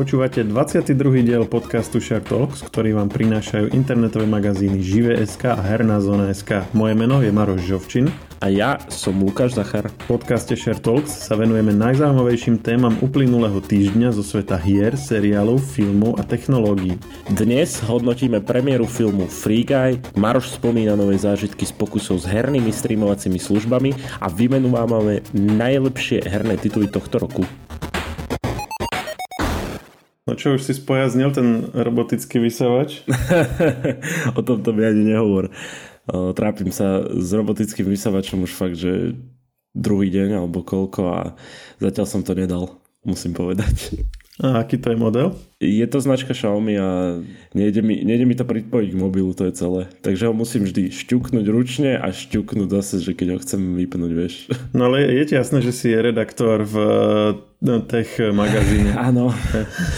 Počúvate 22. diel podcastu Shark Talks, ktorý vám prinášajú internetové magazíny Žive.sk a Herná zóna.sk. Moje meno je Maroš Žovčin. A ja som Lukáš Zachar. V podcaste Share Talks sa venujeme najzaujímavejším témam uplynulého týždňa zo sveta hier, seriálov, filmov a technológií. Dnes hodnotíme premiéru filmu Free Guy, Maroš spomína nové zážitky z pokusov s hernými streamovacími službami a vymenúvame najlepšie herné tituly tohto roku. No čo, už si spojaznil ten robotický vysavač? o tomto mi ani nehovor. Trápim sa s robotickým vysavačom už fakt, že druhý deň alebo koľko a zatiaľ som to nedal, musím povedať. A aký to je model? Je to značka Xiaomi a nejde mi, nejde mi to pripojiť k mobilu, to je celé. Takže ho musím vždy šťuknúť ručne a šťuknúť zase, že keď ho chcem vypnúť, vieš. No ale je ti jasné, že si je redaktor v tech magazíne. Áno.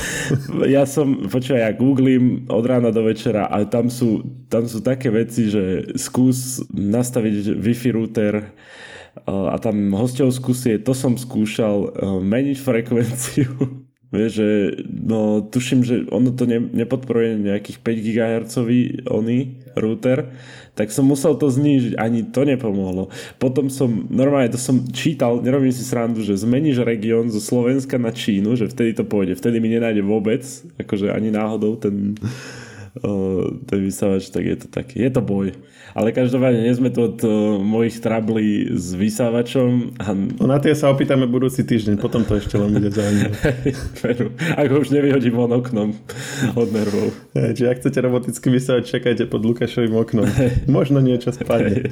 ja som, počúvaj, ja googlím od rána do večera a tam sú, tam sú také veci, že skús nastaviť Wi-Fi router a tam hostovskú sieť, to som skúšal, meniť frekvenciu Vieš, že no tuším, že ono to ne, nepodporuje nejakých 5 GHz oný router, tak som musel to znížiť, ani to nepomohlo. Potom som, normálne to som čítal, nerobím si srandu, že zmeníš región zo Slovenska na Čínu, že vtedy to pôjde, vtedy mi nenájde vôbec, akože ani náhodou ten ten vysávač, tak je to taký, je to boj. Ale každopádne nie sme tu od uh, mojich trablí s vysávačom. A... No na tie sa opýtame budúci týždeň, potom to ešte len bude zaujímavé. Ako už nevyhodím von oknom od nervov. Hey, čiže ak chcete robotický vysávač, čakajte pod Lukášovým oknom. Možno niečo spadne.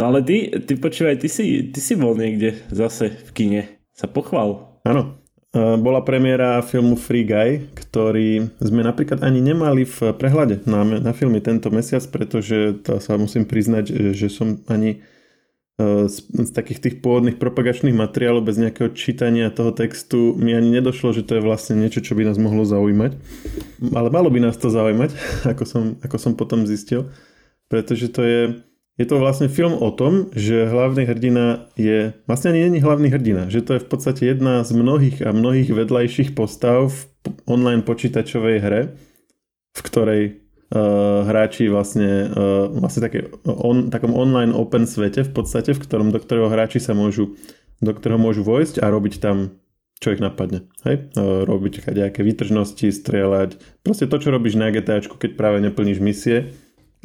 no ale ty, ty počúvaj, ty si, ty si bol niekde zase v kine. Sa pochval. Áno, bola premiéra filmu Free Guy, ktorý sme napríklad ani nemali v prehľade na, na filmy tento mesiac, pretože to sa musím priznať, že som ani e, z, z takých tých pôvodných propagačných materiálov bez nejakého čítania toho textu mi ani nedošlo, že to je vlastne niečo, čo by nás mohlo zaujímať. Ale malo by nás to zaujímať, ako som, ako som potom zistil, pretože to je je to vlastne film o tom, že hlavný hrdina je, vlastne ani není hlavný hrdina, že to je v podstate jedna z mnohých a mnohých vedľajších postav v online počítačovej hre, v ktorej uh, hráči vlastne, uh, vlastne také on, takom online open svete v podstate, v ktorom do ktorého hráči sa môžu, do ktorého môžu vojsť a robiť tam čo ich napadne. Hej? Uh, robiť nejaké výtržnosti, strieľať. Proste to, čo robíš na GTAčku, keď práve neplníš misie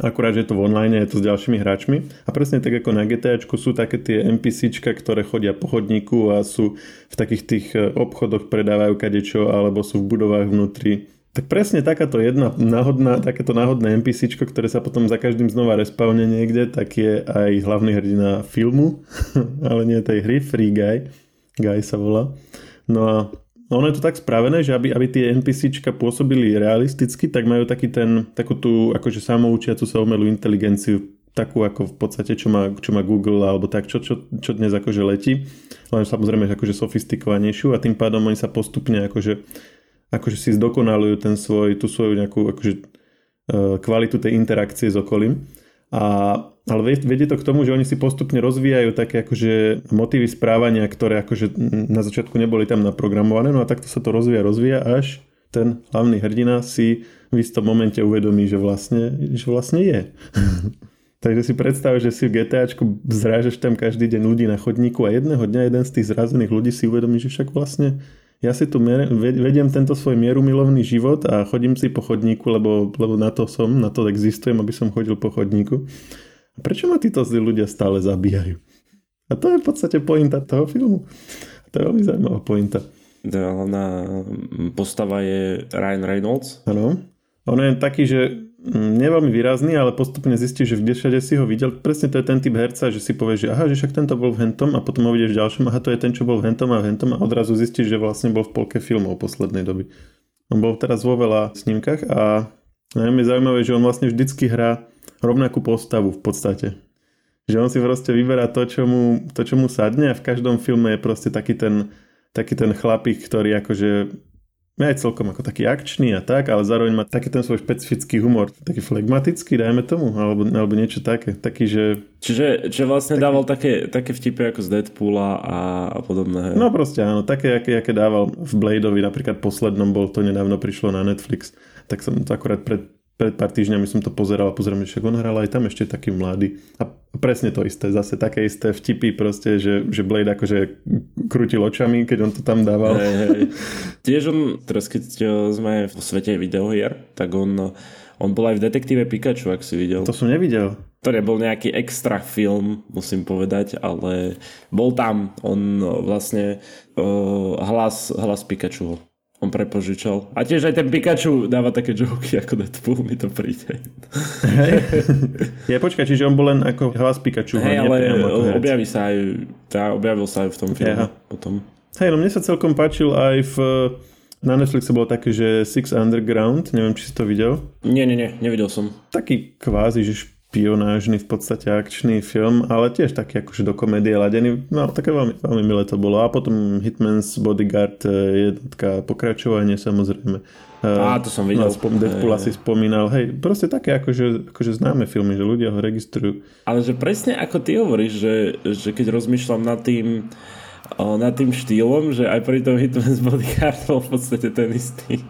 Akurát, že je to v online, je to s ďalšími hráčmi. A presne tak ako na GTAčku sú také tie NPCčka, ktoré chodia po chodníku a sú v takých tých e, obchodoch, predávajú kadečo, alebo sú v budovách vnútri. Tak presne takáto jedna náhodná, takéto náhodné NPCčko, ktoré sa potom za každým znova respawne niekde, tak je aj hlavný hrdina filmu, ale nie tej hry, Free Guy. Guy sa volá. No a No ono je to tak spravené, že aby, aby tie NPCčka pôsobili realisticky, tak majú taký ten, takú tú akože samoučiacu sa umelú inteligenciu, takú ako v podstate, čo má, čo má Google alebo tak, čo, čo, čo dnes akože letí, len samozrejme akože sofistikovanejšiu a tým pádom oni sa postupne akože, akože si zdokonalujú ten svoj, tú svoju nejakú akože, e, kvalitu tej interakcie s okolím. A, ale vedie to k tomu, že oni si postupne rozvíjajú také akože motívy správania, ktoré akože na začiatku neboli tam naprogramované, no a takto sa to rozvíja, rozvíja, až ten hlavný hrdina si v istom momente uvedomí, že vlastne, že vlastne je. Takže si predstav, že si v GTAčku zrážeš tam každý deň ľudí na chodníku a jedného dňa jeden z tých zrazených ľudí si uvedomí, že však vlastne ja si tu vediem tento svoj mierumilovný život a chodím si po chodníku, lebo, lebo na to som, na to existujem, aby som chodil po chodníku. A prečo ma títo zlí ľudia stále zabíjajú? A to je v podstate pointa toho filmu. A to je veľmi zaujímavá pointa. Hlavná postava je Ryan Reynolds. Áno. On je taký, že Mm, neveľmi výrazný, ale postupne zistíš, že kde všade si ho videl. Presne to je ten typ herca, že si povieš, že aha, že však tento bol v hentom a potom ho vidíš v ďalšom, aha, to je ten, čo bol v hentom a v hentom a odrazu zistíš, že vlastne bol v polke filmov poslednej doby. On bol teraz vo veľa snímkach a najmä zaujímavé, že on vlastne vždycky hrá rovnakú postavu v podstate. Že on si proste vyberá to, čo mu, to, čo mu sadne a v každom filme je proste taký ten, taký ten chlapík, ktorý akože aj celkom ako taký akčný a tak, ale zároveň má taký ten svoj špecifický humor, taký flegmatický, dajme tomu, alebo, alebo niečo také, taký, že... Čiže, že vlastne taký... dával také, také vtipy ako z Deadpoola a, a podobné. No proste áno, také, aké, aké dával v Bladeovi, napríklad poslednom bol, to nedávno prišlo na Netflix, tak som to akorát pred pred pár týždňami som to pozeral a pozerám, že on hral aj tam ešte taký mladý. A presne to isté, zase také isté vtipy proste, že, že Blade akože krútil očami, keď on to tam dával. Hey, hey. Tiež on, teraz keď sme v svete videohier, tak on, on bol aj v detektíve Pikachu, ak si videl. To som nevidel. To nebol nejaký extra film, musím povedať, ale bol tam. On vlastne uh, hlas, hlas Pikachu on prepožičal. A tiež aj ten Pikachu dáva také joky ako Deadpool, mi to príde. Ja počkaj, čiže on bol len ako hlas Pikachu. Hej, ale objaví sa aj, tá, objavil sa aj v tom filme. Potom. Hej, no mne sa celkom páčil aj v na Netflixe bolo také, že Six Underground, neviem, či si to videl. Nie, nie, nie, nevidel som. Taký kvázi, že špionážny, v podstate akčný film, ale tiež taký akože do komédie ladený. No, také veľmi, veľmi milé to bolo. A potom Hitman's Bodyguard eh, jednotka pokračovanie samozrejme. Á, to som videl. No, spom- Deadpool asi spomínal. Hej, proste také akože, akože známe filmy, že ľudia ho registrujú. Ale že presne ako ty hovoríš, že, že keď rozmýšľam nad tým, nad tým štýlom, že aj pri tom Hitman's Bodyguard bol v podstate ten istý.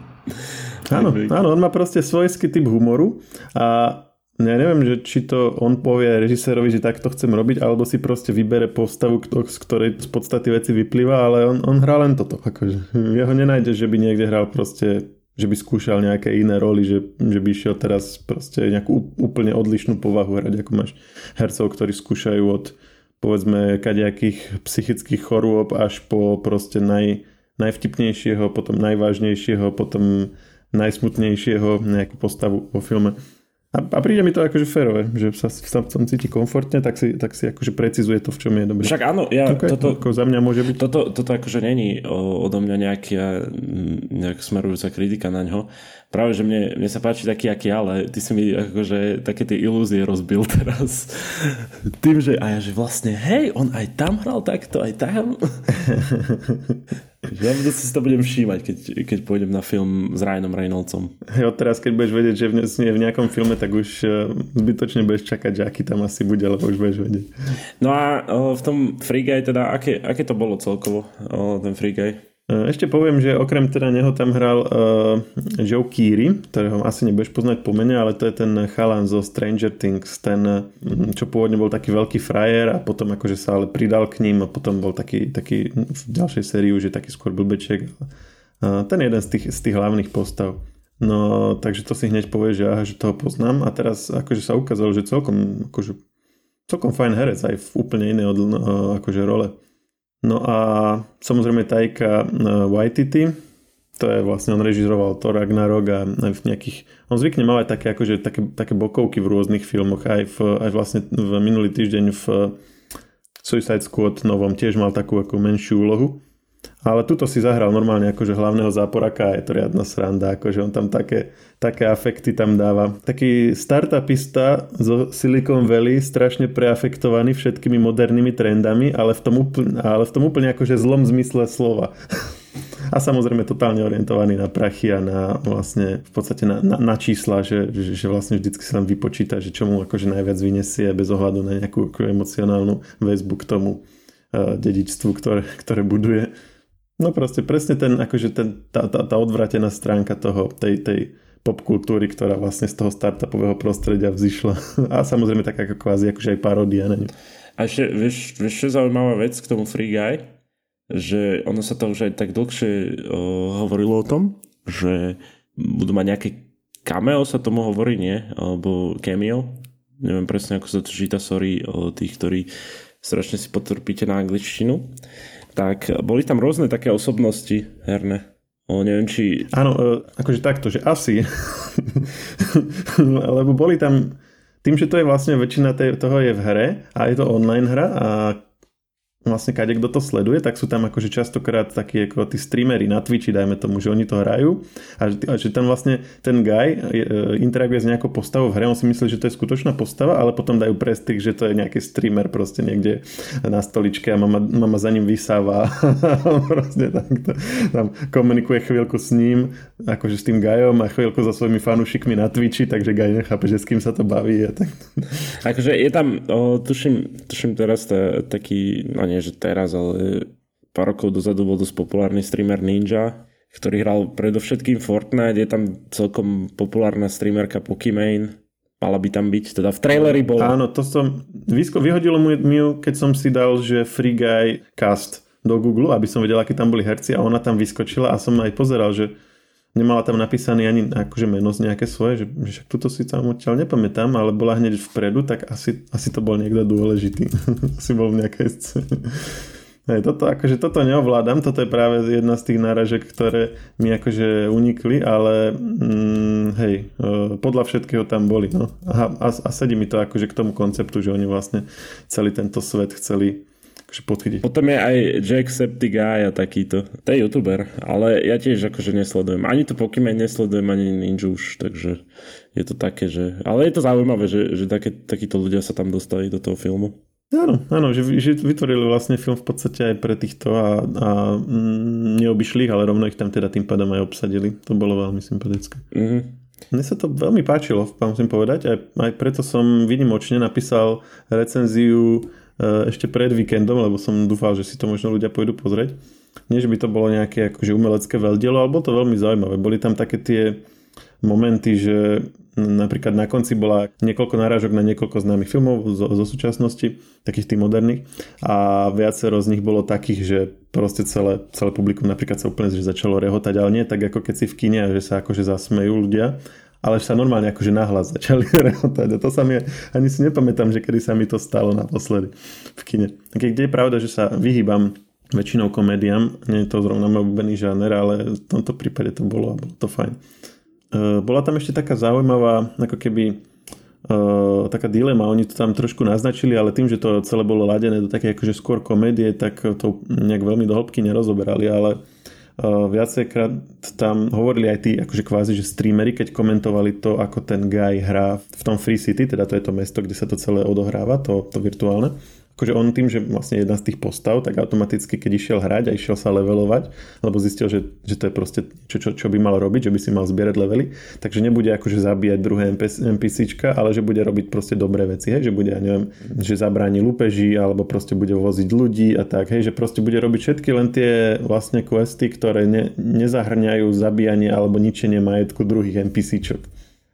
Áno, áno, on má proste svojský typ humoru a ja neviem, že či to on povie režisérovi, že takto chcem robiť, alebo si proste vybere postavu, z ktorej z podstaty veci vyplýva, ale on, on hrá len toto. Akože. Ja ho nenájde, že by niekde hral proste že by skúšal nejaké iné roly, že, že by išiel teraz proste nejakú úplne odlišnú povahu hrať, ako máš hercov, ktorí skúšajú od povedzme kadejakých psychických chorôb až po proste naj, najvtipnejšieho, potom najvážnejšieho, potom najsmutnejšieho nejakú postavu vo filme. A, a príde mi to akože férové, že sa, sa v tom cíti komfortne, tak si, tak si akože precizuje to, v čom je dobrý. Však áno, ja, okay, toto, ako za mňa môže byť. Toto, toto akože není odo mňa nejaký, nejak smerujúca kritika na ňo. Práve, že mne, mne sa páči taký, aký ale ty si mi akože také tie ilúzie rozbil teraz. Tým, že a ja, že vlastne, hej, on aj tam hral takto, aj tam. Ja si to budem všímať, keď, keď pôjdem na film s Ryanom Reynoldsom. Hej, teraz, keď budeš vedieť, že v, v nejakom filme, tak už uh, zbytočne budeš čakať, že aký tam asi bude, lebo už budeš vedieť. No a uh, v tom Free Guy teda, aké, aké to bolo celkovo, uh, ten Free Guy? E, ešte poviem, že okrem teda neho tam hral uh, Joe Keery, ktorého asi nebudeš poznať po mene, ale to je ten chalan zo Stranger Things, ten, čo pôvodne bol taký veľký frajer a potom akože sa ale pridal k ním a potom bol taký, taký v ďalšej sérii už je taký skôr blbeček. Uh, ten je jeden z tých, z tých hlavných postav. No, takže to si hneď povie, že aha, že toho poznám a teraz akože sa ukázalo, že celkom akože, celkom fajn herec aj v úplne inej od, akože role. No a samozrejme Taika e, Waititi, to je vlastne, on režiroval Thor Ragnarok a v nejakých, on zvykne mať také, akože, také, také bokovky v rôznych filmoch, aj, v, aj vlastne v minulý týždeň v Suicide Squad novom tiež mal takú ako menšiu úlohu. Ale tuto si zahral normálne akože hlavného záporaka a je to riadna sranda, akože on tam také, také afekty tam dáva. Taký startupista zo Silicon Valley, strašne preafektovaný všetkými modernými trendami, ale v tom úplne, ale v tom úplne akože zlom zmysle slova. A samozrejme totálne orientovaný na prachy a na vlastne v podstate na, na, na čísla, že, že, že vlastne vždycky sa nám vypočíta, že čo mu akože najviac vyniesie bez ohľadu na nejakú emocionálnu väzbu k tomu uh, dedičstvu, ktoré, ktoré buduje. No proste presne ten, akože ten, tá, tá, tá odvratená stránka toho, tej, tej popkultúry, ktorá vlastne z toho startupového prostredia vzýšla. A samozrejme taká ako kvázi akože aj paródia na ňu. A ešte, vieš, vieš, čo je zaujímavá vec k tomu Free Guy? Že ono sa to už aj tak dlhšie o, hovorilo o tom, že budú mať nejaké cameo sa tomu hovorí, nie? Alebo cameo. Neviem presne, ako sa to číta, sorry, o tých, ktorí strašne si potrpíte na angličtinu tak boli tam rôzne také osobnosti herné. O, neviem, či... Áno, e, akože takto, že asi. Lebo boli tam... Tým, že to je vlastne väčšina toho je v hre a je to online hra a vlastne kade kto to sleduje, tak sú tam akože častokrát takí ako tí streamery na Twitchi, dajme tomu, že oni to hrajú. A že, a že tam vlastne ten guy e, interaguje s nejakou postavou v hre, on si myslí, že to je skutočná postava, ale potom dajú prestých, že to je nejaký streamer proste niekde na stoličke a mama, mama za ním vysáva. Proste takto. Tam komunikuje chvíľku s ním, akože s tým gajom a chvíľku so svojimi fanúšikmi na Twitchi, takže gaj nechápe, že s kým sa to baví. A tak... Akože je tam, o, tuším, tuším teraz taký, no nie že teraz, ale pár rokov dozadu bol dosť populárny streamer Ninja, ktorý hral predovšetkým Fortnite, je tam celkom populárna streamerka Pokimane, mala by tam byť, teda v traileri bol. Áno, to som, vyhodilo mu ju, keď som si dal, že Free Guy cast do Google, aby som vedel, akí tam boli herci a ona tam vyskočila a som aj pozeral, že nemala tam napísaný ani akože meno z nejaké svoje, že, že však túto si tam odtiaľ nepamätám, ale bola hneď vpredu, tak asi, asi to bol niekto dôležitý. asi bol v nejakej scéne. Hej, toto, akože toto neovládam, toto je práve jedna z tých náražek, ktoré mi akože unikli, ale mm, hej, e, podľa všetkého tam boli. No. A, a, a sedí mi to akože k tomu konceptu, že oni vlastne celý tento svet chceli akože podchytiť. Potom je aj Jacksepticeye a takýto. To je youtuber, ale ja tiež akože nesledujem. Ani to Pokemon nesledujem, ani Ninja už, takže je to také, že... Ale je to zaujímavé, že, že také, takíto ľudia sa tam dostali do toho filmu. Áno, áno, že, že vytvorili vlastne film v podstate aj pre týchto a, a mm, neobyšlých, ale rovno ich tam teda tým pádom aj obsadili. To bolo veľmi sympatické. Mm-hmm. Mne sa to veľmi páčilo, musím povedať, aj, aj preto som vynimočne napísal recenziu ešte pred víkendom, lebo som dúfal, že si to možno ľudia pôjdu pozrieť. Nie, že by to bolo nejaké akože umelecké veľdielo, ale bolo to veľmi zaujímavé. Boli tam také tie momenty, že napríklad na konci bola niekoľko náražok na niekoľko známych filmov zo, zo súčasnosti, takých tých moderných a viacero z nich bolo takých, že proste celé, celé publikum napríklad sa úplne že začalo rehotať, ale nie tak ako keď si v kine, že sa akože zasmejú ľudia, ale sa normálne akože nahlas začali rehotať a to sa mi, ani si nepamätám, že kedy sa mi to stalo naposledy v kine. Keď je pravda, že sa vyhýbam väčšinou komédiám, nie je to zrovna môj obľúbený žáner, ale v tomto prípade to bolo a bolo to fajn. Eh, bola tam ešte taká zaujímavá, ako keby uh, taká dilema, oni to tam trošku naznačili, ale tým, že to celé bolo ladené do také akože skôr komédie, tak to nejak veľmi do hĺbky nerozoberali, ale viacejkrát tam hovorili aj tí akože kvázi, že streamery, keď komentovali to, ako ten guy hrá v tom Free City, teda to je to mesto, kde sa to celé odohráva, to, to virtuálne, akože on tým, že vlastne jedna z tých postav, tak automaticky, keď išiel hrať a išiel sa levelovať, lebo zistil, že, že to je proste čo, čo, čo by mal robiť, že by si mal zbierať levely, takže nebude akože zabíjať druhé NPCčka, ale že bude robiť proste dobré veci, hej, že bude, ja neviem, že zabráni lupeži, alebo proste bude voziť ľudí a tak, hej, že proste bude robiť všetky len tie vlastne questy, ktoré ne, nezahrňajú zabíjanie alebo ničenie majetku druhých NPCčok.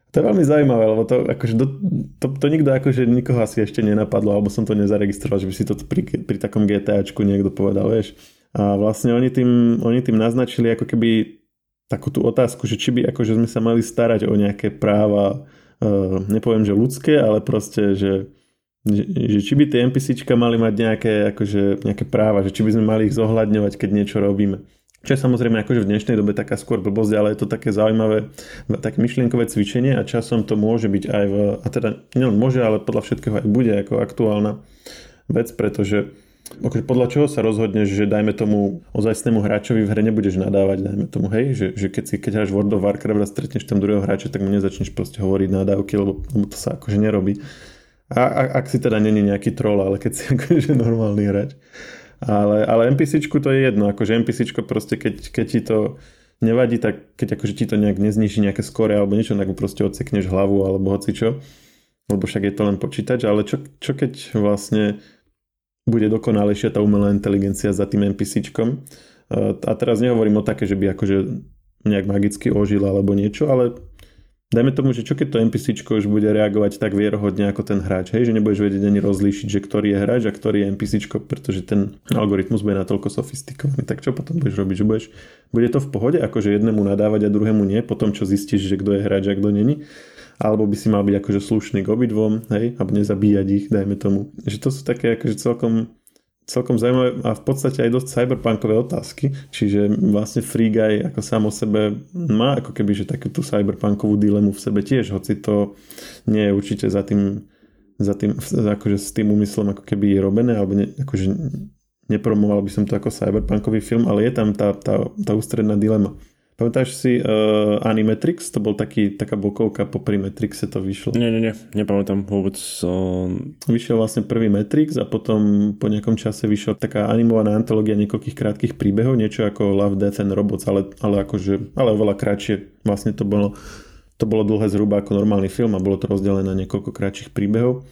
To je veľmi zaujímavé, lebo to, akože do, to, to nikto akože nikoho asi ešte nenapadlo, alebo som to nezaregistroval, že by si to pri, pri takom GTAčku niekto povedal, vieš. A vlastne oni tým, oni tým naznačili ako keby takú tú otázku, že či by akože sme sa mali starať o nejaké práva, uh, nepoviem, že ľudské, ale proste, že, že, že či by tie NPCčka mali mať nejaké, akože, nejaké práva, že či by sme mali ich zohľadňovať, keď niečo robíme. Čo je samozrejme akože v dnešnej dobe taká skôr blbosť, ale je to také zaujímavé, také myšlienkové cvičenie a časom to môže byť aj v, a teda nielen môže, ale podľa všetkého aj bude ako aktuálna vec, pretože podľa čoho sa rozhodneš, že dajme tomu ozajstnému hráčovi v hre nebudeš nadávať, dajme tomu, hej, že, že keď si keď hráš World of Warcraft a stretneš tam druhého hráča, tak mu nezačneš proste hovoriť nadávky, lebo, lebo to sa akože nerobí. A, a, ak si teda není nejaký troll, ale keď si akože normálny hráč. Ale, ale NPCčku to je jedno, akože NPCčko proste, keď, keď ti to nevadí, tak keď akože ti to nejak nezniží nejaké skore alebo niečo, tak mu proste odsekneš hlavu alebo hoci čo, lebo však je to len počítač, ale čo, čo keď vlastne bude dokonalejšia tá umelá inteligencia za tým NPCčkom. A teraz nehovorím o také, že by akože nejak magicky ožil alebo niečo, ale Dajme tomu, že čo keď to NPC už bude reagovať tak vierohodne ako ten hráč, hej, že nebudeš vedieť ani rozlíšiť, že ktorý je hráč a ktorý je NPC, pretože ten algoritmus bude natoľko sofistikovaný. Tak čo potom budeš robiť, že budeš, bude to v pohode, akože jednému nadávať a druhému nie, potom čo zistíš, že kto je hráč a kto není alebo by si mal byť akože slušný k obidvom, hej, a nezabíjať ich, dajme tomu. Že to sú také akože celkom celkom zaujímavé a v podstate aj dosť cyberpunkové otázky, čiže vlastne Free Guy ako sám o sebe má ako keby, že takú tú cyberpunkovú dilemu v sebe tiež, hoci to nie je určite za tým, za tým akože s tým úmyslom ako keby je robené, alebo ne, akože nepromoval by som to ako cyberpunkový film, ale je tam tá, tá, tá ústredná dilema. Pamätáš si uh, Animatrix? To bol taký, taká bokovka popri Matrixe to vyšlo. Nie, nie, nie, nepamätám vôbec. Um... Vyšiel vlastne prvý Matrix a potom po nejakom čase vyšla taká animovaná antológia niekoľkých krátkých príbehov, niečo ako Love, Death and Robots, ale, ale akože, ale oveľa kratšie. Vlastne to bolo, to bolo dlhé zhruba ako normálny film a bolo to rozdelené na niekoľko kratších príbehov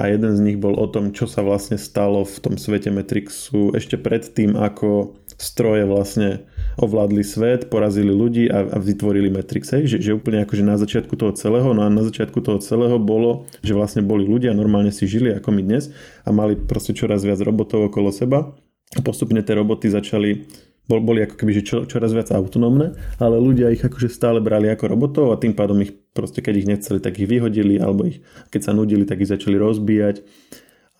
a jeden z nich bol o tom, čo sa vlastne stalo v tom svete Matrixu ešte pred tým, ako stroje vlastne ovládli svet, porazili ľudí a, a vytvorili Matrix. Hej? Že, že úplne akože na začiatku toho celého, no a na začiatku toho celého bolo, že vlastne boli ľudia, normálne si žili ako my dnes a mali proste čoraz viac robotov okolo seba. A postupne tie roboty začali bol, boli ako keby že čo, čoraz viac autonómne, ale ľudia ich akože stále brali ako robotov a tým pádom ich proste keď ich nechceli, tak ich vyhodili alebo ich, keď sa nudili, tak ich začali rozbíjať.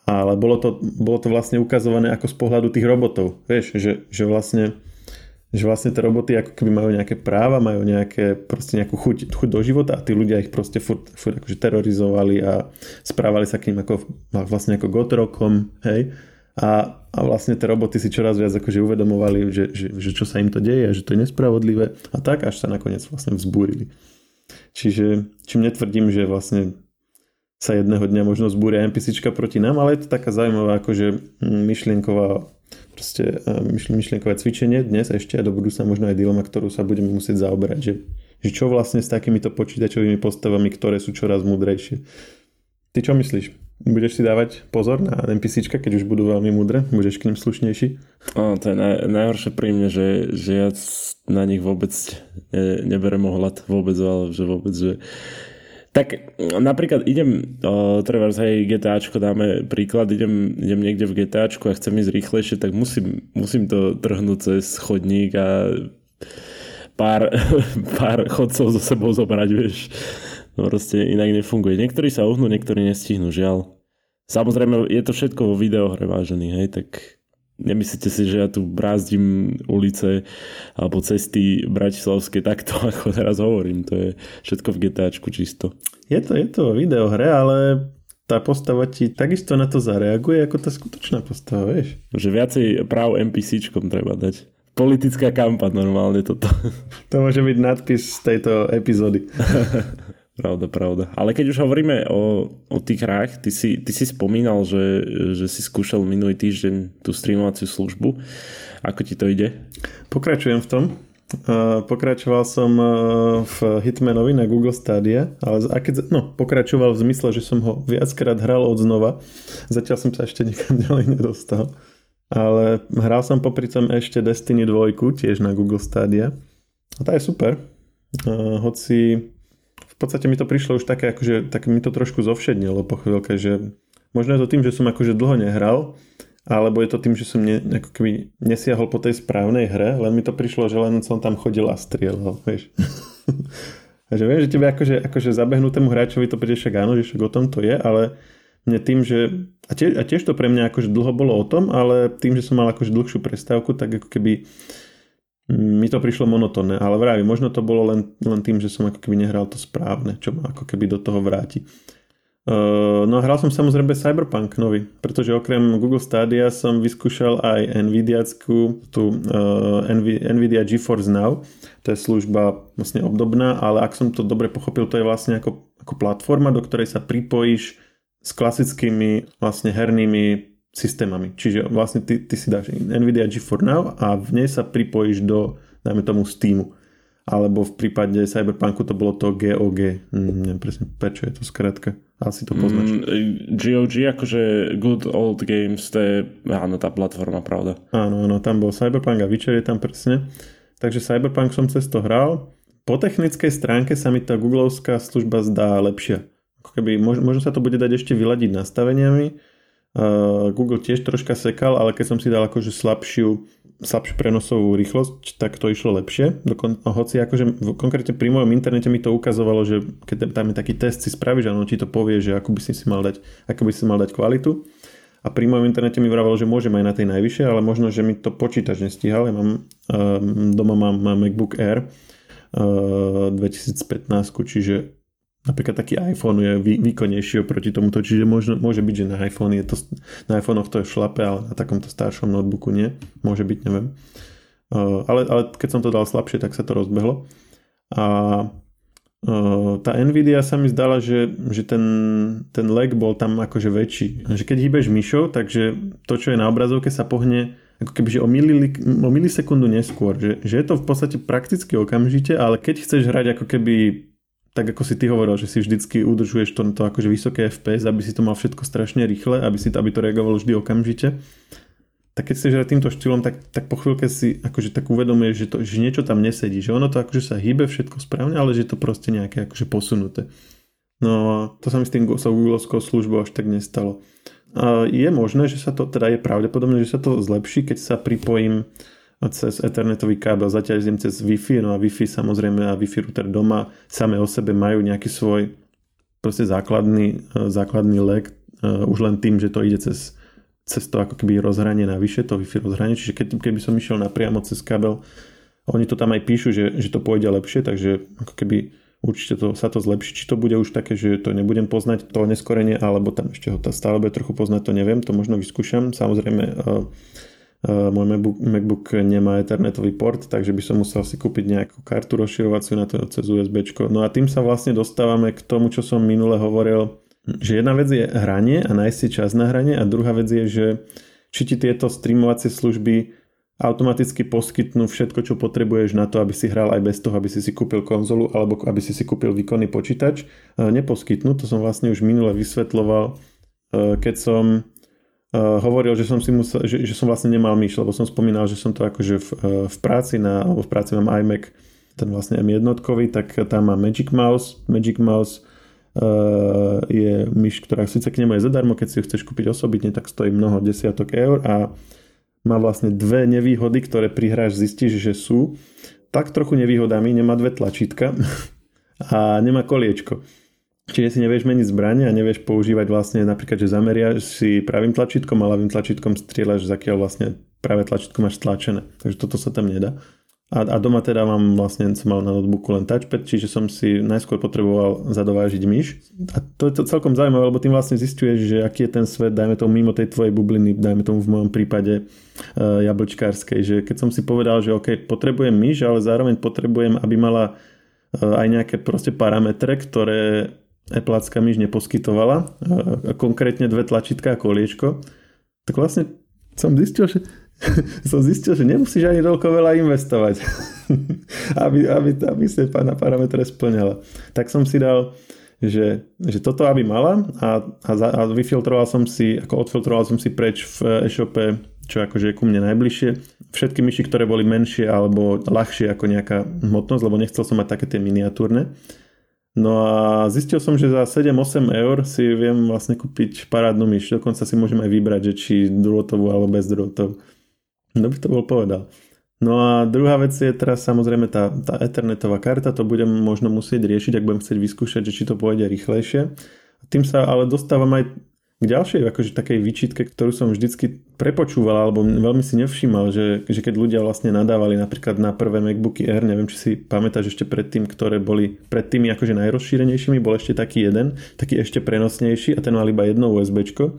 Ale bolo to, bolo to vlastne ukazované ako z pohľadu tých robotov. Vieš, že, že vlastne že vlastne tie roboty ako keby majú nejaké práva, majú nejaké, proste nejakú chuť, chuť do života a tí ľudia ich proste furt, furt akože terorizovali a správali sa k ním ako, vlastne ako gotrokom, hej. A, a vlastne tie roboty si čoraz viac akože uvedomovali, že, že, že čo sa im to deje že to je nespravodlivé a tak až sa nakoniec vlastne vzbúrili. Čiže čím netvrdím, že vlastne sa jedného dňa možno zbúria NPCčka proti nám, ale je to taká zaujímavá akože myšlienková proste e, myšlienkové cvičenie dnes ešte a do budúcna možno aj dilema, ktorú sa budeme musieť zaoberať, že, že čo vlastne s takýmito počítačovými postavami, ktoré sú čoraz múdrejšie. Ty čo myslíš? Budeš si dávať pozor na NPCčka, keď už budú veľmi múdre? Budeš k ním slušnejší? O, to je naj, najhoršie pri mne, že, že ja na nich vôbec ne, neberem ohľad. Vôbec, ale že vôbec, že tak napríklad idem, uh, treba hej, GTAčko dáme príklad, idem, idem niekde v GTAčku a chcem ísť rýchlejšie, tak musím, musím to trhnúť cez chodník a pár, pár chodcov so sebou zobrať, vieš. No proste inak nefunguje. Niektorí sa uhnú, niektorí nestihnú, žiaľ. Samozrejme, je to všetko vo videohre vážený, hej, tak nemyslíte si, že ja tu brázdim ulice alebo cesty bratislavské takto, ako teraz hovorím. To je všetko v GTAčku čisto. Je to, je to videohre, ale tá postava ti takisto na to zareaguje ako tá skutočná postava, vieš. Že viacej práv NPCčkom treba dať. Politická kampaň normálne toto. To môže byť nadpis z tejto epizódy. Pravda, pravda. Ale keď už hovoríme o, o tých hrách, ty si, ty si spomínal, že, že si skúšal minulý týždeň tú streamovaciu službu. Ako ti to ide? Pokračujem v tom. pokračoval som v Hitmanovi na Google Stadia, ale a keď, no, pokračoval v zmysle, že som ho viackrát hral od znova. Zatiaľ som sa ešte nikam ďalej nedostal. Ale hral som popri tom ešte Destiny 2, tiež na Google Stadia. A tá je super. hoci podstate mi to prišlo už také, akože, tak mi to trošku zovšednilo po chvíľke, že možno je to tým, že som akože dlho nehral, alebo je to tým, že som ne, ako keby nesiahol po tej správnej hre, len mi to prišlo, že len som tam chodil a strieľal, vieš. a viem, že tebe akože, akože zabehnutému hráčovi to príde však áno, že však o tom to je, ale mne tým, že a, tie, a tiež to pre mňa akože dlho bolo o tom, ale tým, že som mal akože dlhšiu prestávku, tak ako keby mi to prišlo monotónne, ale vravím, možno to bolo len, len tým, že som ako keby nehral to správne, čo ma ako keby do toho vráti. No a hral som samozrejme Cyberpunk nový, pretože okrem Google Stadia som vyskúšal aj Nvidiackú, tú uh, Nvidia GeForce Now, to je služba vlastne obdobná, ale ak som to dobre pochopil, to je vlastne ako, ako platforma, do ktorej sa pripojíš s klasickými vlastne hernými systémami. Čiže vlastne ty, ty si dáš NVIDIA GeForce Now a v nej sa pripojíš do, dajme tomu, Steamu. Alebo v prípade Cyberpunku to bolo to GOG. Mm, neviem presne, prečo je to skratka. Asi to poznáš. Mm, GOG, akože Good Old Games, to je, áno, tá platforma, pravda. Áno, áno, tam bol Cyberpunk a Witcher je tam presne. Takže Cyberpunk som cez to hral. Po technickej stránke sa mi tá googlovská služba zdá lepšia. Ako keby, možno, možno sa to bude dať ešte vyladiť nastaveniami, Google tiež troška sekal, ale keď som si dal akože slabšiu, slabšiu prenosovú rýchlosť, tak to išlo lepšie. Dokon, hoci akože konkrétne pri mojom internete mi to ukazovalo, že keď tam je taký test si spravíš, ono ti to povie, že ako by si si mal dať, ako by si mal dať kvalitu. A pri mojom internete mi vravalo, že môžem aj na tej najvyššej, ale možno, že mi to počítač nestíhal. Ja mám, um, doma mám MacBook Air uh, 2015, čiže napríklad taký iPhone je vý, výkonnejší oproti tomuto, čiže môže, môže byť, že na iPhone je to, na iPhonech to je šlape, ale na takomto staršom notebooku nie. Môže byť, neviem. Ale, ale keď som to dal slabšie, tak sa to rozbehlo. A tá Nvidia sa mi zdala, že, že ten, ten lag bol tam akože väčší. Že keď hýbeš myšou, takže to, čo je na obrazovke, sa pohne ako keby, že o, milili, o milisekundu neskôr. Že, že je to v podstate prakticky okamžite, ale keď chceš hrať ako keby tak ako si ty hovoril, že si vždycky udržuješ to, to akože vysoké FPS, aby si to mal všetko strašne rýchle, aby, si aby to reagovalo vždy okamžite. Tak keď chceš hrať týmto štýlom, tak, tak po chvíľke si akože tak uvedomuješ, že, to, že niečo tam nesedí, že ono to akože sa hýbe všetko správne, ale že to proste nejaké akože posunuté. No to sa mi s tým sa Googleovskou službou až tak nestalo. Je možné, že sa to, teda je pravdepodobné, že sa to zlepší, keď sa pripojím cez ethernetový kábel, zatiaľ idem cez Wi-Fi, no a Wi-Fi samozrejme a Wi-Fi router doma same o sebe majú nejaký svoj proste základný, e, základný leg, uh, už len tým, že to ide cez, cez to ako keby rozhranie navyše, to Wi-Fi rozhranie, čiže keď, keby som išiel napriamo cez kábel, oni to tam aj píšu, že, že to pôjde lepšie, takže ako keby určite to, sa to zlepší. Či to bude už také, že to nebudem poznať to neskorenie, alebo tam ešte ho tá stále bude trochu poznať, to neviem, to možno vyskúšam. Samozrejme, Uh, môj MacBook, nemá ethernetový port, takže by som musel si kúpiť nejakú kartu rozširovaciu na to cez USB. No a tým sa vlastne dostávame k tomu, čo som minule hovoril, že jedna vec je hranie a nájsť si čas na hranie a druhá vec je, že či ti tieto streamovacie služby automaticky poskytnú všetko, čo potrebuješ na to, aby si hral aj bez toho, aby si si kúpil konzolu alebo aby si si kúpil výkonný počítač. Neposkytnú, to som vlastne už minule vysvetloval, keď som Uh, hovoril, že som, si musel, že, že som vlastne nemal myš, lebo som spomínal, že som to akože v, uh, v práci na, alebo v práci mám iMac, ten vlastne M1, tak tam mám Magic Mouse. Magic Mouse uh, je myš, ktorá síce k nemu je zadarmo, keď si ju chceš kúpiť osobitne, tak stojí mnoho desiatok eur a má vlastne dve nevýhody, ktoré pri hráč zistíš, že sú. Tak trochu nevýhodami, nemá dve tlačítka a nemá koliečko. Čiže si nevieš meniť zbranie a nevieš používať vlastne napríklad, že zameriaš si pravým tlačítkom a ľavým tlačítkom strieľaš, zakiaľ vlastne práve tlačítko máš stlačené. Takže toto sa tam nedá. A, a doma teda mám vlastne, som mal na notebooku len touchpad, čiže som si najskôr potreboval zadovážiť myš. A to je to celkom zaujímavé, lebo tým vlastne zistuješ, že aký je ten svet, dajme tomu mimo tej tvojej bubliny, dajme tomu v mojom prípade uh, jablčkárskej, že keď som si povedal, že OK, potrebujem myš, ale zároveň potrebujem, aby mala uh, aj nejaké proste parametre, ktoré Appleacká myš neposkytovala, konkrétne dve tlačítka a koliečko, tak vlastne som zistil, že som zistil, že nemusíš ani toľko veľa investovať, aby, aby, aby sa na parametre splňala. Tak som si dal, že, že toto aby mala a, a, a vyfiltroval som si, ako odfiltroval som si preč v e-shope, čo akože je ku mne najbližšie, všetky myši, ktoré boli menšie alebo ľahšie ako nejaká hmotnosť, lebo nechcel som mať také tie miniatúrne. No a zistil som, že za 7-8 eur si viem vlastne kúpiť parádnu myš. Dokonca si môžem aj vybrať, že či drôtovú alebo bez drôtov. Kto by to bol povedal? No a druhá vec je teraz samozrejme tá, tá ethernetová karta, to budem možno musieť riešiť, ak budem chcieť vyskúšať, že či to pôjde rýchlejšie. Tým sa ale dostávam aj k ďalšej akože takej výčitke, ktorú som vždycky prepočúval alebo veľmi si nevšímal, že, že keď ľudia vlastne nadávali napríklad na prvé MacBooky Air, neviem či si pamätáš ešte predtým, ktoré boli pred tými akože najrozšírenejšími, bol ešte taký jeden, taký ešte prenosnejší a ten mal iba jedno USBčko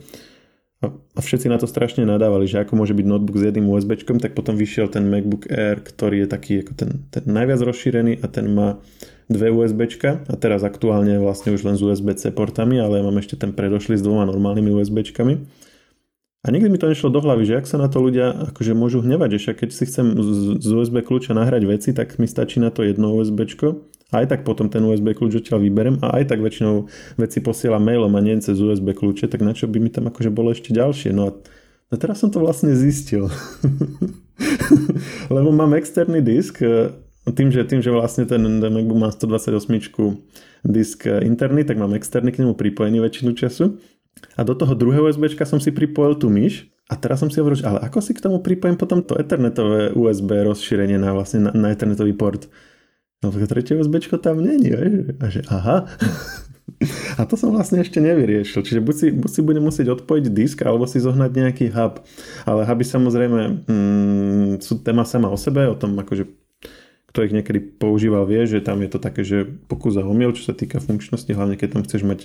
a všetci na to strašne nadávali, že ako môže byť notebook s jedným USBčkom, tak potom vyšiel ten MacBook Air, ktorý je taký ako ten, ten najviac rozšírený a ten má dve USBčka a teraz aktuálne vlastne už len s USB-C portami, ale ja mám ešte ten predošlý s dvoma normálnymi USBčkami. A nikdy mi to nešlo do hlavy, že ak sa na to ľudia akože môžu hnevať, že však keď si chcem z USB kľúča nahrať veci, tak mi stačí na to jedno a aj tak potom ten USB kľúč odtiaľ vyberem a aj tak väčšinou veci posielam mailom a nie cez USB kľúče, tak na čo by mi tam akože bolo ešte ďalšie. No a no teraz som to vlastne zistil. Lebo mám externý disk, tým, že, tým, že vlastne ten MacBook má 128 disk interný, tak mám externý k nemu pripojený väčšinu času. A do toho druhého USB som si pripojil tú myš a teraz som si hovoril, že ale ako si k tomu pripojím potom to ethernetové USB rozšírenie na, vlastne na, na ethernetový port. No tretie USB tam není, a že aha. A to som vlastne ešte nevyriešil. Čiže buď si, buď si budem musieť odpojiť disk, alebo si zohnať nejaký hub. Ale huby samozrejme mm, sú téma sama o sebe, o tom akože kto ich niekedy používal, vie, že tam je to také, že pokus a omyl, čo sa týka funkčnosti, hlavne keď tam chceš mať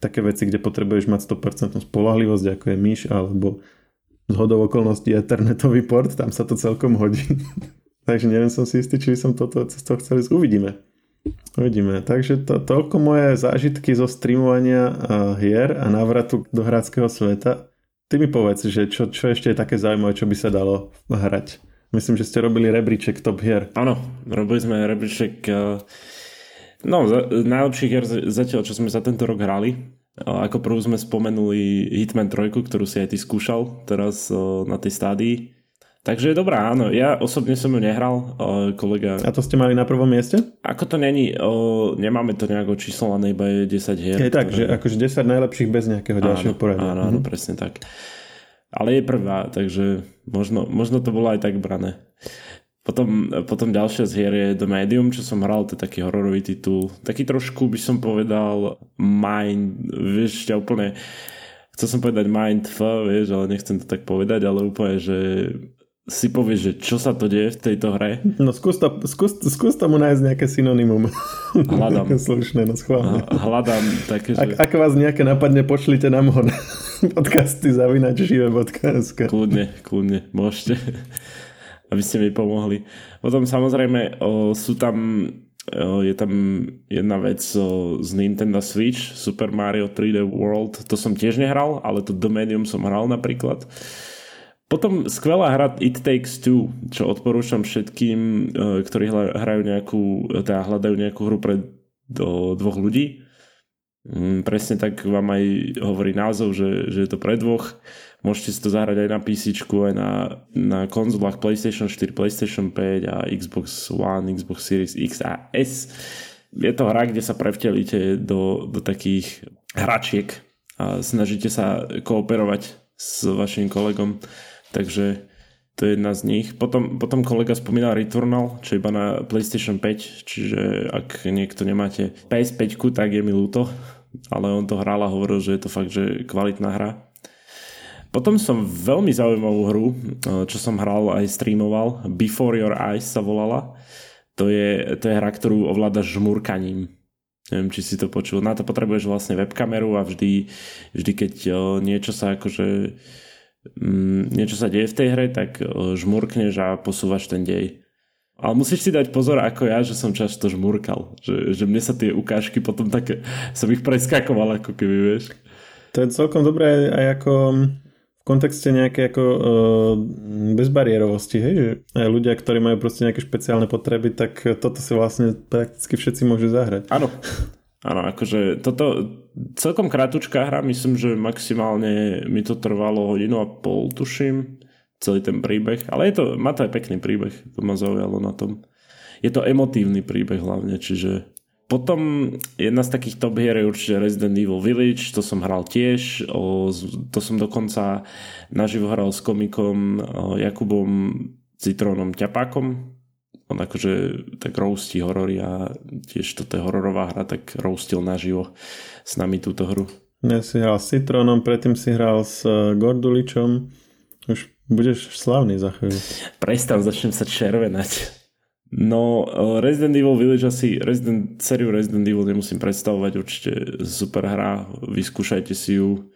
také veci, kde potrebuješ mať 100% spolahlivosť, ako je myš, alebo z hodou okolností ethernetový port, tam sa to celkom hodí. Takže neviem som si istý, či by som toto cestou chcel ísť. Uvidíme. Uvidíme. Takže to, toľko moje zážitky zo streamovania hier a návratu do hráckého sveta. Ty mi povedz, že čo, čo ešte je také zaujímavé, čo by sa dalo hrať. Myslím, že ste robili rebríček top hier. Áno, robili sme rebríček uh, no, najlepších hier zatiaľ, čo sme za tento rok hrali. Uh, ako prvú sme spomenuli Hitman 3, ktorú si aj ty skúšal teraz na tej stádii. Takže je dobrá, áno. Ja osobne som ju nehral, kolega... A to ste mali na prvom mieste? Ako to není, nemáme to nejako číslované, iba je 10 hier. Je tak, ktoré... že akože 10 najlepších bez nejakého ďalšieho poradia. Áno, áno, mhm. presne tak ale je prvá, takže možno, možno to bolo aj tak brané. Potom, potom ďalšia z hier je The Medium, čo som hral, to je taký hororový titul. Taký trošku by som povedal Mind, vieš, ťa úplne chcel som povedať Mind F, vieš, ale nechcem to tak povedať, ale úplne, že si povieš, že čo sa to deje v tejto hre. No skús, to, skús, skús tomu nájsť nejaké synonymum. Hľadám. Slušné, no schválne. Hľadám také, že... Ak, ak vás nejaké napadne, pošlite nám ho podcasty zavinač žive.sk Kľudne, kľudne, môžete, aby ste mi pomohli. Potom samozrejme o, sú tam, o, je tam jedna vec o, z Nintendo Switch, Super Mario 3D World, to som tiež nehral, ale to Dominium som hral napríklad. Potom skvelá hra It Takes Two, čo odporúčam všetkým, ktorí hrajú nejakú, teda hľadajú nejakú hru pre do dvoch ľudí Mm, presne tak vám aj hovorí názov, že, že je to pre dvoch. Môžete si to zahrať aj na PC, aj na, na konzolách PlayStation 4, PlayStation 5 a Xbox One, Xbox Series X a S. Je to hra, kde sa prevtelíte do, do takých hračiek a snažíte sa kooperovať s vašim kolegom. Takže to je jedna z nich. Potom, potom kolega spomínal Returnal, čo iba na PlayStation 5, čiže ak niekto nemáte PS5, tak je mi ľúto, ale on to hral a hovoril, že je to fakt, že kvalitná hra. Potom som veľmi zaujímavú hru, čo som hral aj streamoval, Before Your Eyes sa volala. To je, to je hra, ktorú ovládaš žmurkaním. Neviem, či si to počul. Na to potrebuješ vlastne webkameru a vždy, vždy keď niečo sa akože niečo sa deje v tej hre, tak žmurkneš a posúvaš ten dej. Ale musíš si dať pozor ako ja, že som často žmurkal. Že, že mne sa tie ukážky potom také, som ich preskakoval ako keby, vieš. To je celkom dobré aj ako v kontexte nejakej ako uh, bezbariérovosti, hej, že aj ľudia, ktorí majú proste nejaké špeciálne potreby, tak toto si vlastne prakticky všetci môžu zahrať. Áno, áno, akože toto, celkom krátučká hra, myslím, že maximálne mi to trvalo hodinu a pol, tuším, celý ten príbeh, ale je to, má to aj pekný príbeh, to ma zaujalo na tom. Je to emotívny príbeh hlavne, čiže potom jedna z takých top hier je určite Resident Evil Village, to som hral tiež, o, to som dokonca naživo hral s komikom o, Jakubom Citrónom Ťapákom, on akože tak roustí horory a tiež toto je hororová hra, tak roustil naživo s nami túto hru. Ja si hral s Citronom, predtým si hral s eh, Gorduličom. Už budeš slavný za chvíľu. Prestan, začnem sa červenať. No, eh, Resident Evil Village asi, Resident, sériu Resident Evil nemusím predstavovať, určite super hra, vyskúšajte si ju.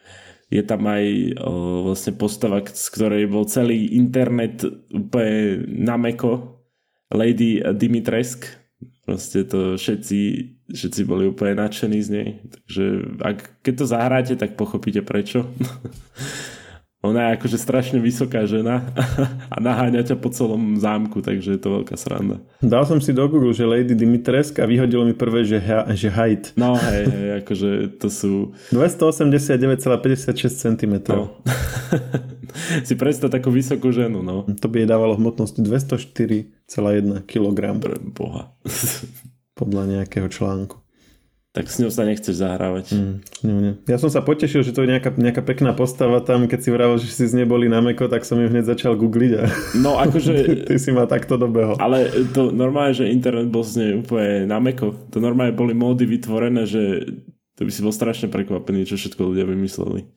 Je tam aj o, eh, vlastne postava, z ktorej bol celý internet úplne na meko, Lady Dimitresk. Proste to všetci, všetci boli úplne nadšení z nej. Takže ak, keď to zahráte, tak pochopíte prečo. Ona je akože strašne vysoká žena a naháňa ťa po celom zámku, takže je to veľká sranda. Dal som si do Google, že Lady Dimitresk a vyhodilo mi prvé, že, ha, že height. No hej, hej, akože to sú... 289,56 cm. No. si predstav takú vysokú ženu, no. To by jej dávalo hmotnosť 204,1 kg. Boha. Podľa nejakého článku tak s ňou sa nechceš zahrávať. Mm, ňou nie. Ja som sa potešil, že to je nejaká, nejaká pekná postava tam, keď si vravel, že si z nej boli na meko, tak som ju hneď začal googliť a no, akože, ty, ty si ma takto dobehol. Ale to normálne, že internet bol z nej úplne na meko. To normálne boli módy vytvorené, že to by si bol strašne prekvapený, čo všetko ľudia vymysleli.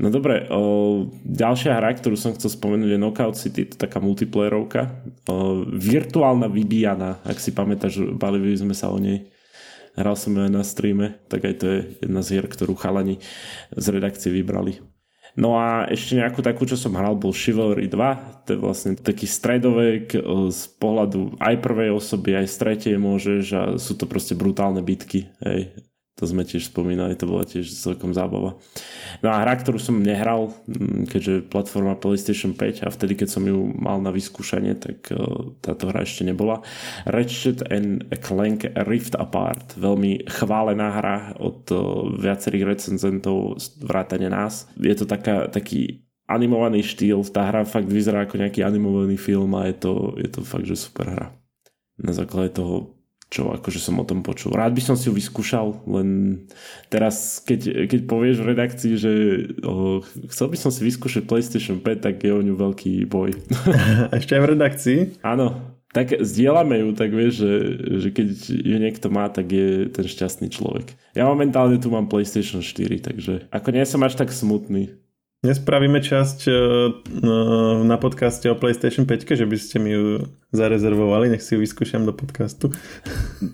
No dobre, o, ďalšia hra, ktorú som chcel spomenúť je Knockout City, to taká multiplayerovka. virtuálna vybíjana, ak si pamätáš, bavili sme sa o nej. Hral som ju aj na streame, tak aj to je jedna z hier, ktorú chalani z redakcie vybrali. No a ešte nejakú takú, čo som hral, bol Chivalry 2. To je vlastne taký stredovek z pohľadu aj prvej osoby, aj z tretej môžeš a sú to proste brutálne bitky. Hej. To sme tiež spomínali, to bola tiež celkom zábava. No a hra, ktorú som nehral, mm, keďže platforma PlayStation 5 a vtedy, keď som ju mal na vyskúšanie, tak e, táto hra ešte nebola. Ratchet and Clank Rift Apart. Veľmi chválená hra od e, viacerých recenzentov vrátane nás. Je to taká, taký animovaný štýl, tá hra fakt vyzerá ako nejaký animovaný film a je to, je to fakt, že super hra. Na základe toho čo akože som o tom počul. Rád by som si ju vyskúšal, len teraz, keď, keď povieš v redakcii, že o, chcel by som si vyskúšať PlayStation 5, tak je o ňu veľký boj. Ešte aj v redakcii? Áno, tak zdieľame ju, tak vieš, že, že keď ju niekto má, tak je ten šťastný človek. Ja momentálne tu mám PlayStation 4, takže ako nie som až tak smutný. Nespravíme časť e, no, na podcaste o PlayStation 5, že by ste mi ju zarezervovali, nech si ju vyskúšam do podcastu.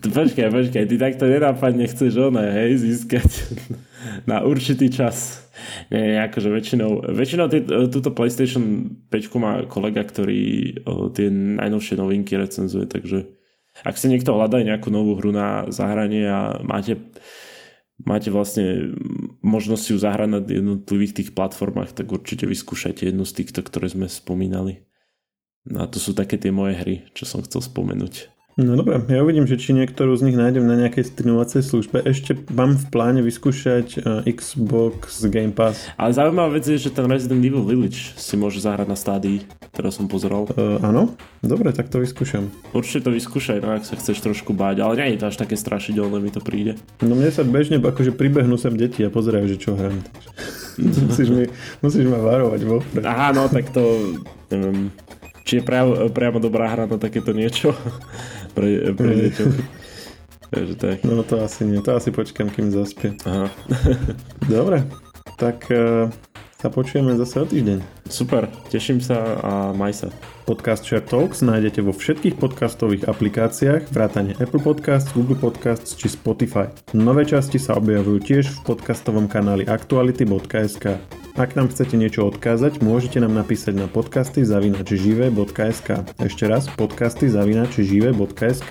Počkaj, počkaj, ty takto nenápadne chceš ona, hej, získať na určitý čas. Nie, nie, akože väčšinou, väčšinou tý, túto PlayStation 5 má kolega, ktorý o, tie najnovšie novinky recenzuje, takže ak si niekto hľadá nejakú novú hru na zahranie a máte máte vlastne možnosť ju zahrať na jednotlivých tých platformách, tak určite vyskúšajte jednu z týchto, ktoré sme spomínali. No a to sú také tie moje hry, čo som chcel spomenúť. No dobre, ja uvidím, že či niektorú z nich nájdem na nejakej streamovacej službe. Ešte mám v pláne vyskúšať uh, Xbox Game Pass. Ale zaujímavá vec je, že ten Resident Evil Village si môže zahrať na stádii, ktoré som pozeral. Uh, áno? Dobre, tak to vyskúšam. Určite to vyskúšaj, no, ak sa chceš trošku báť, ale nie je to až také strašidelné, mi to príde. No mne sa bežne, akože pribehnú sem deti a pozerajú, že čo hrám. musíš, mi, musíš ma varovať vopred. Aha, no tak to, neviem, či je priamo, priamo dobrá hra na takéto niečo pre, pre deťov. Takže tak. No to asi nie, to asi počkám, kým zaspie. Aha. Dobre, tak uh, sa počujeme zase o týždeň. Super, teším sa a maj sa. Podcast Share Talks nájdete vo všetkých podcastových aplikáciách, vrátane Apple Podcasts, Google Podcasts či Spotify. Nové časti sa objavujú tiež v podcastovom kanáli aktuality.sk. Ak nám chcete niečo odkázať, môžete nám napísať na podcasty zavinačžive.sk. Ešte raz podcasty zavinačžive.sk.